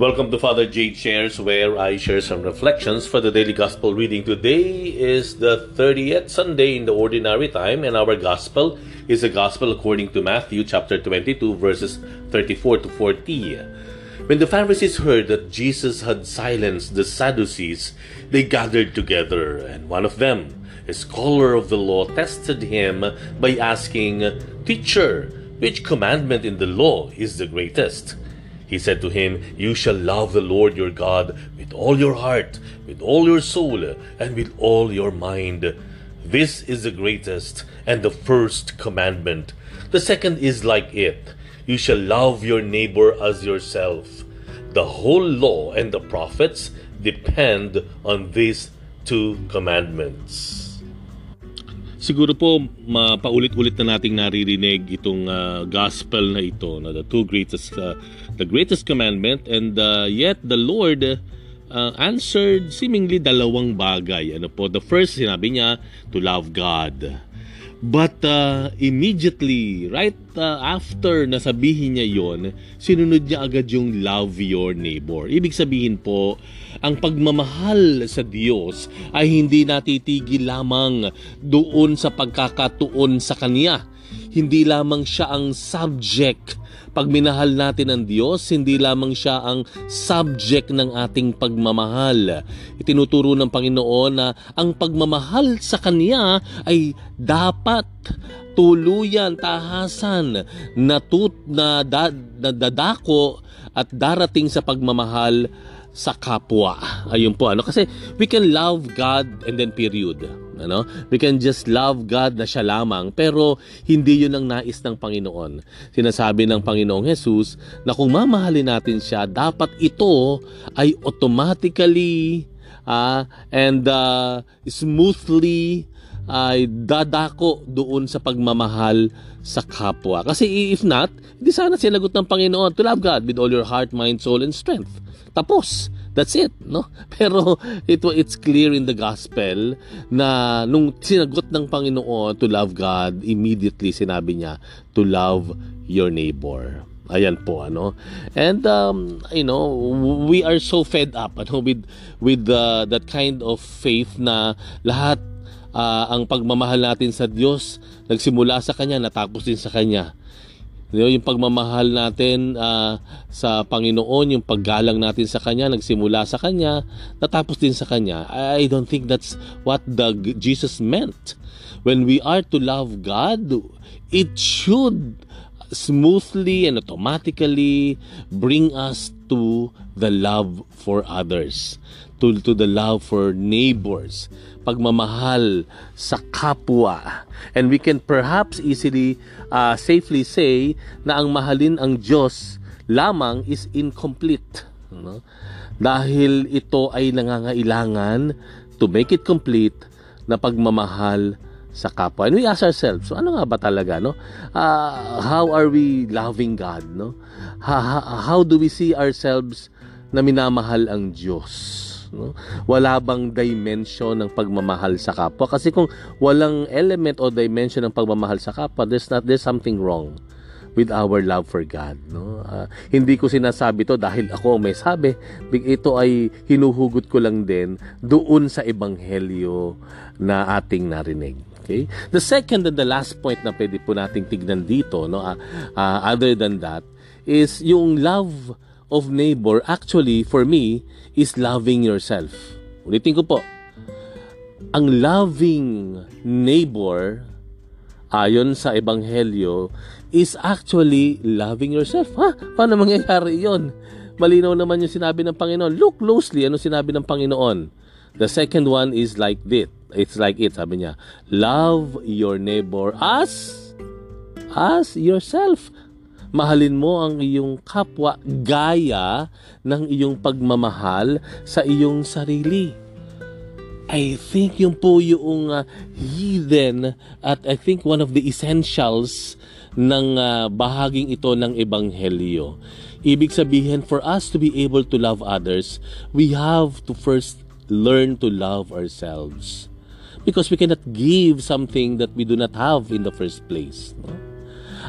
Welcome to Father Jade Shares, where I share some reflections for the daily gospel reading. Today is the 30th Sunday in the ordinary time, and our gospel is the gospel according to Matthew chapter 22, verses 34 to 40. When the Pharisees heard that Jesus had silenced the Sadducees, they gathered together, and one of them, a scholar of the law, tested him by asking, Teacher, which commandment in the law is the greatest? He said to him, You shall love the Lord your God with all your heart, with all your soul, and with all your mind. This is the greatest and the first commandment. The second is like it You shall love your neighbor as yourself. The whole law and the prophets depend on these two commandments. Siguro po mapaulit-ulit na nating naririnig itong uh, gospel na ito na the two greatest uh, the greatest commandment and uh, yet the Lord uh, answered seemingly dalawang bagay. Ano po? The first sinabi niya to love God. But uh, immediately, right uh, after nasabihin niya yon, sinunod niya agad yung love your neighbor. Ibig sabihin po, ang pagmamahal sa Diyos ay hindi natitigil lamang doon sa pagkakatuon sa Kanya. Hindi lamang siya ang subject pag minahal natin ang Diyos, hindi lamang siya ang subject ng ating pagmamahal. Itinuturo ng Panginoon na ang pagmamahal sa Kanya ay dapat tuluyan, tahasan, natut, na, da, na dadako at darating sa pagmamahal sa kapwa. Ayun po ano kasi we can love God and then period. Ano? We can just love God na siya lamang pero hindi 'yun ang nais ng Panginoon. Sinasabi ng Panginoong Jesus na kung mamahalin natin siya, dapat ito ay automatically uh, and uh, smoothly ay dadako doon sa pagmamahal sa kapwa. Kasi if not, hindi sana sinagot ng Panginoon to love God with all your heart, mind, soul, and strength. Tapos, that's it, no? Pero ito it's clear in the gospel na nung sinagot ng Panginoon to love God, immediately sinabi niya to love your neighbor. Ayan po ano. And um, you know, we are so fed up ano with with uh, that kind of faith na lahat uh, ang pagmamahal natin sa Diyos nagsimula sa Kanya, natapos din sa Kanya. Yung pagmamahal natin uh, sa Panginoon, yung paggalang natin sa Kanya, nagsimula sa Kanya, natapos din sa Kanya. I don't think that's what the Jesus meant. When we are to love God, it should smoothly and automatically bring us to the love for others, to, to the love for neighbors, pagmamahal sa kapwa. And we can perhaps easily, uh, safely say na ang mahalin ang Diyos lamang is incomplete. No? Dahil ito ay nangangailangan to make it complete na pagmamahal sa kapwa. And we ask ourselves, so ano nga ba talaga, no? Uh, how are we loving God, no? How, how do we see ourselves na minamahal ang Diyos? No? Wala bang dimension ng pagmamahal sa kapwa? Kasi kung walang element o dimension ng pagmamahal sa kapwa, there's not there's something wrong with our love for God. No? Uh, hindi ko sinasabi to dahil ako may sabi. Ito ay hinuhugot ko lang din doon sa ebanghelyo na ating narinig. Okay? The second and the last point na pwede po nating tignan dito, no, uh, uh, other than that, is yung love of neighbor actually for me is loving yourself. Ulitin ko po. Ang loving neighbor ayon sa ebanghelyo is actually loving yourself. Ha? Paano mangyayari 'yon? Malinaw naman yung sinabi ng Panginoon. Look closely ano sinabi ng Panginoon. The second one is like this. It's like it, sabi niya. Love your neighbor as as yourself. Mahalin mo ang iyong kapwa gaya ng iyong pagmamahal sa iyong sarili. I think yung po yung uh, hidden at I think one of the essentials ng uh, bahaging ito ng ebanghelyo. Ibig sabihin for us to be able to love others, we have to first learn to love ourselves because we cannot give something that we do not have in the first place. No?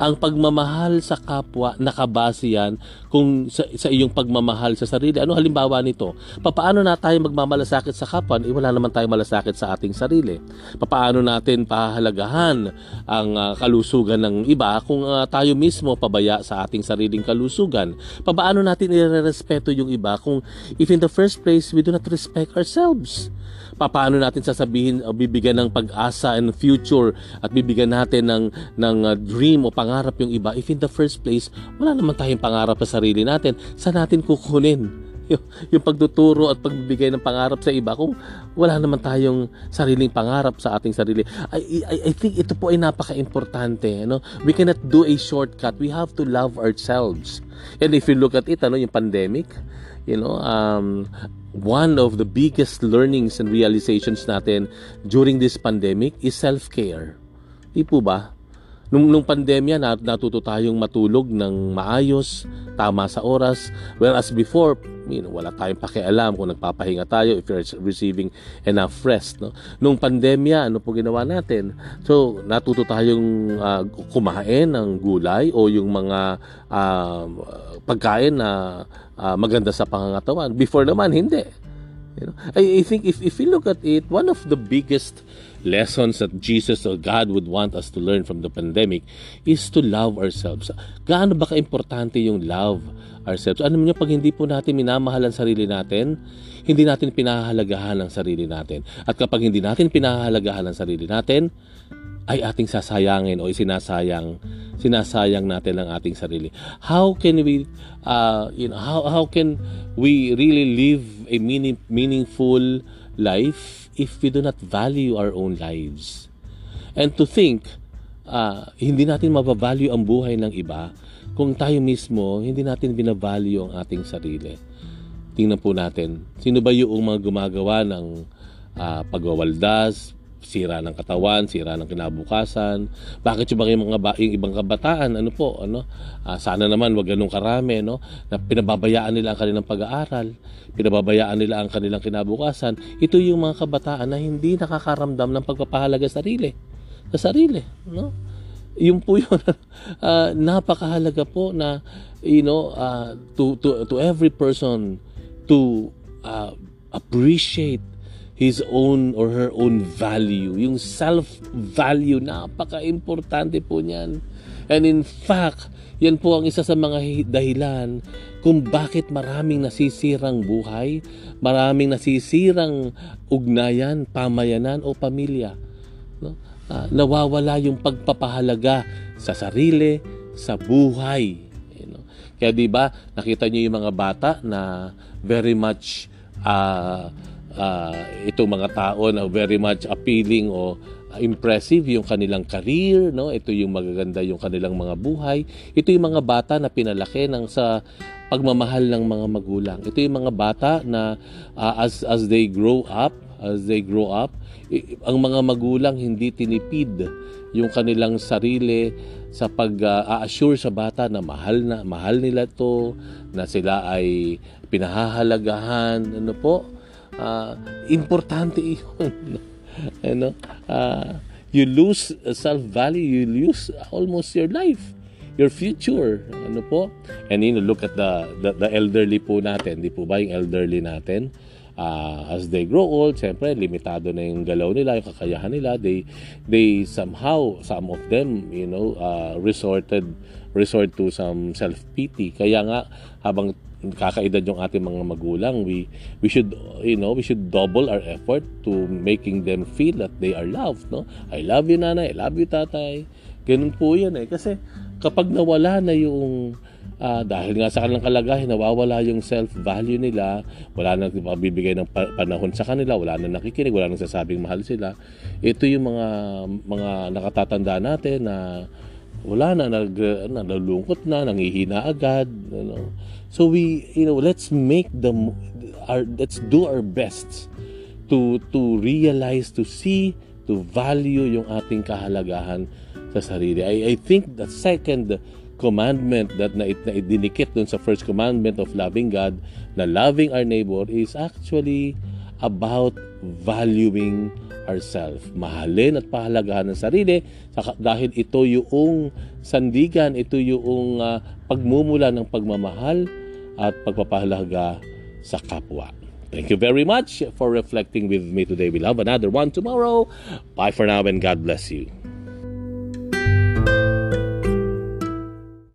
Ang pagmamahal sa kapwa, nakabase yan kung sa, sa iyong pagmamahal sa sarili. Ano halimbawa nito? Papaano na tayo magmamalasakit sa kapwa? Eh, wala naman tayo malasakit sa ating sarili. Papaano natin pahalagahan ang uh, kalusugan ng iba kung uh, tayo mismo pabaya sa ating sariling kalusugan? Papaano natin irerespeto yung iba kung if in the first place we do not respect ourselves? Paano natin sasabihin o bibigyan ng pag-asa and future at bibigyan natin ng ng uh, dream o pangarap yung iba if in the first place wala naman tayong pangarap sa sarili natin saan natin kukunin yung, yung pagtuturo at pagbibigay ng pangarap sa iba kung wala naman tayong sariling pangarap sa ating sarili. I, I, I think ito po ay napaka-importante. No? We cannot do a shortcut. We have to love ourselves. And if you look at it, ano, yung pandemic, you know, um, one of the biggest learnings and realizations natin during this pandemic is self-care. Di po ba? Nung, nung pandemya, nat, natuto tayong matulog ng maayos, tama sa oras. Whereas before, you know, wala tayong pakialam kung nagpapahinga tayo if you're receiving enough rest. No? Nung pandemya, ano po ginawa natin? So, natuto tayong uh, kumain ng gulay o yung mga uh, pagkain na uh, maganda sa pangangatawan. Before naman, hindi. You know? I, I think if, if you look at it, one of the biggest lessons that Jesus or God would want us to learn from the pandemic is to love ourselves. Gaano ba ka-importante yung love ourselves? Ano niyo pag hindi po natin minamahal ang sarili natin, hindi natin pinahahalagahan ang sarili natin. At kapag hindi natin pinahahalagahan ang sarili natin, ay ating sasayangin o sinasayang sinasayang natin ang ating sarili. How can we uh, you know how how can we really live a meaning, meaningful life if we do not value our own lives? And to think uh, hindi natin mabavalue ang buhay ng iba kung tayo mismo hindi natin binavalue ang ating sarili. Tingnan po natin, sino ba yung mga gumagawa ng uh, pagwawaldas, sira ng katawan, sira ng kinabukasan. Bakit yung, mga, mga yung ibang kabataan, ano po, ano, uh, sana naman wag ganun karami, no, na pinababayaan nila ang kanilang pag-aaral, pinababayaan nila ang kanilang kinabukasan. Ito yung mga kabataan na hindi nakakaramdam ng pagpapahalaga sa sarili. Sa sarili, no? Yung po yun, uh, napakahalaga po na, you know, uh, to, to, to every person to uh, appreciate his own or her own value. Yung self-value, napaka-importante po niyan. And in fact, yan po ang isa sa mga dahilan kung bakit maraming nasisirang buhay, maraming nasisirang ugnayan, pamayanan o pamilya. No? Uh, nawawala yung pagpapahalaga sa sarili, sa buhay. You know? Kaya 'di ba, nakita niyo yung mga bata na very much uh, uh, itong mga tao na very much appealing o uh, impressive yung kanilang career, no? Ito yung magaganda yung kanilang mga buhay. Ito yung mga bata na pinalaki ng sa pagmamahal ng mga magulang. Ito yung mga bata na uh, as as they grow up, as they grow up, ang mga magulang hindi tinipid yung kanilang sarili sa pag-assure uh, sa bata na mahal na mahal nila to na sila ay pinahahalagahan ano po uh, importante yun. ano? Uh, you lose self-value, you lose almost your life, your future. Ano po? And you know, look at the, the, the elderly po natin. Di po ba yung elderly natin? Uh, as they grow old, siyempre, limitado na yung galaw nila, yung kakayahan nila. They, they somehow, some of them, you know, uh, resorted, resort to some self-pity. Kaya nga, habang kakaedad yung ating mga magulang we we should you know we should double our effort to making them feel that they are loved no? I love you nanay I love you tatay. Ganun po yan eh. Kasi kapag nawala na yung uh, dahil nga sa kanilang kalagayan nawawala yung self value nila wala nang mabibigay ng panahon sa kanila wala nang nakikinig wala nang sasabing mahal sila ito yung mga mga nakatatanda natin na wala na nag nalulungkot na nangihina agad you know So we, you know, let's make them, our, let's do our best to to realize, to see, to value yung ating kahalagahan sa sarili. I, I think the second commandment that na, na idinikit dun sa first commandment of loving God, na loving our neighbor is actually about valuing ourselves. Mahalin at pahalagahan ng sarili dahil ito yung sandigan, ito yung uh, pagmumula ng pagmamahal at pagpapahalaga sa kapwa. Thank you very much for reflecting with me today. We'll have another one tomorrow. Bye for now and God bless you.